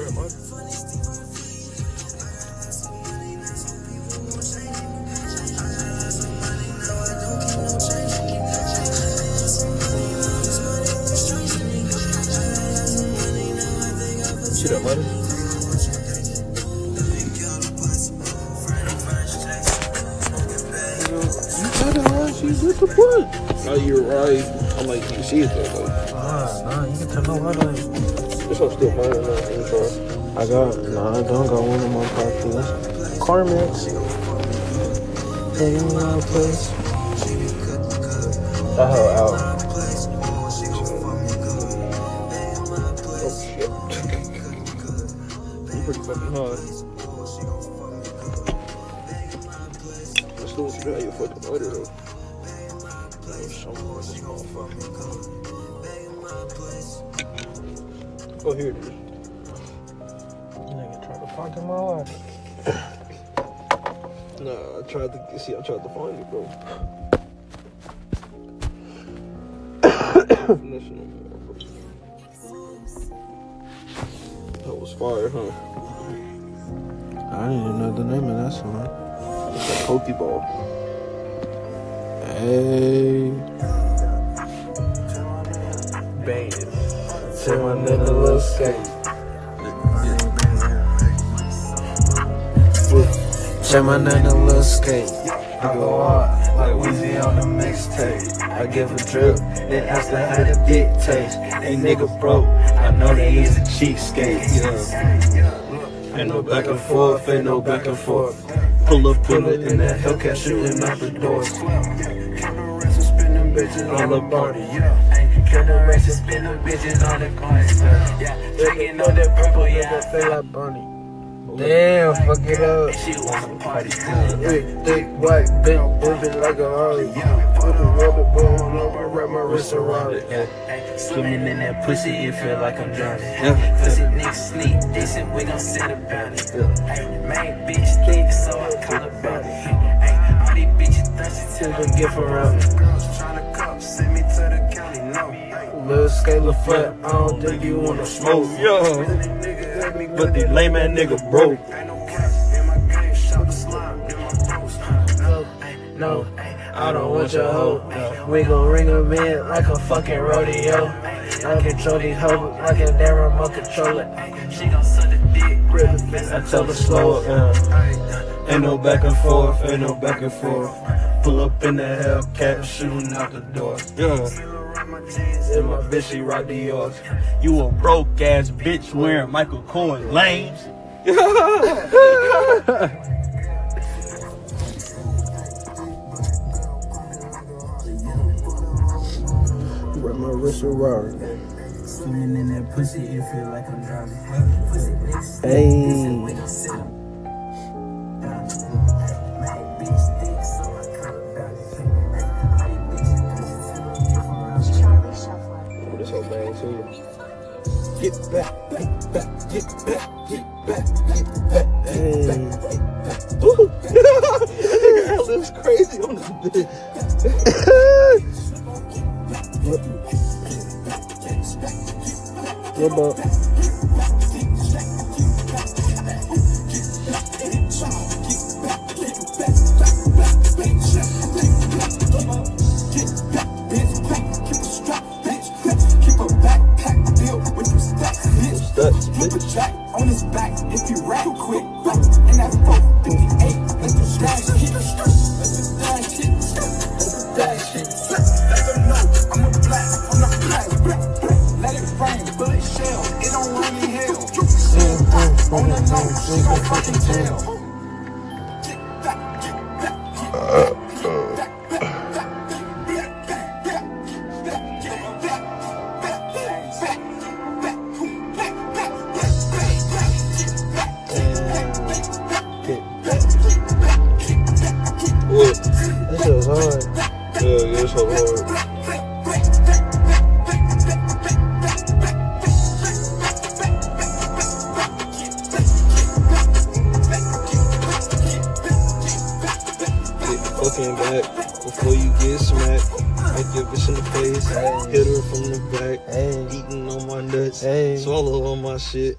Where am I? Shit up, money. You gotta watch you with the foot. Oh, you're right. I'm like, you see it though. Like, Ah, nah, you can turn no light on. I got, no, I don't got one of my pockets. Carmex. Hey, in my place. That hell out. Pretty fucking hard. Let's do what you got your fucking order though. Oh, here it is. Nigga tried to pocket my life. Nah, I tried to see. I tried to find it, bro. Definition of more, bro. That was fire, huh? I didn't even know the name of that song. It's a Pokeball. Hey. Tell my nigga little skate. Tell my nigga little skate. I go hard like Weezy on the mixtape. I give a drip, then ask her how the dick taste. They nigga broke, I know they is a cheapskate. Yeah. Ain't no back and forth, ain't no back and forth. Pull up bullet in that Hellcat shooting out the door. On the body, yeah. The and spin them bitches on the corner. Yeah, drinking on that purple, yeah. Feel like Bernie. Damn, fuck it up. She wanna party still. Thick, thick, white, big, moving like a Harley. Put a rubber bone over, wrap my wrist around it. Yeah. Swimming in that pussy, it feel like I'm drowning. Yeah. Pussy niggas sleep, said we gon' sit about it. Ay, Main bitch thick, so I call about it. All these bitches thirsty till they get around me. Little scale of flat, I don't think you wanna smoke. Yo, Nigga got me but the lame ass nigga broke. No cap in my game, shout the slime in my post. No, no, I don't want your hoe. We gon' ring 'em in like a fucking rodeo. I control these hoes, I can damn remote control it. She gon' suck the dick, grab the fence. I tell her slow down. Ain't no back and forth, ain't no back and forth. Pull up in the Hellcat, shooting out the door. Yeah. And my bitch, she rock the yours. You a broke ass bitch wearing Michael Cohen lanes. Wrap my wrist around. Swimming in that pussy, it feel like I'm drowning. Pussy Hey. Shuffler. Oh, this whole bang too. Get back, get back, get back, get back, get back, Hey. that looks crazy on this bitch. What about? That's bitch. Back on his back if you rap quick. And that 458, let the dash hit. Let the dash hit. Let the dash hit. Let them know I'm a black, I'm not black. black, black. Let it rain, bullet shell. It don't run in hell. On the nose, she gon' fucking tell. Fucking back before you get smacked. Hit your bitch in the face, hit her from the back, Hey. eating on my nuts, Hey. swallow all my shit.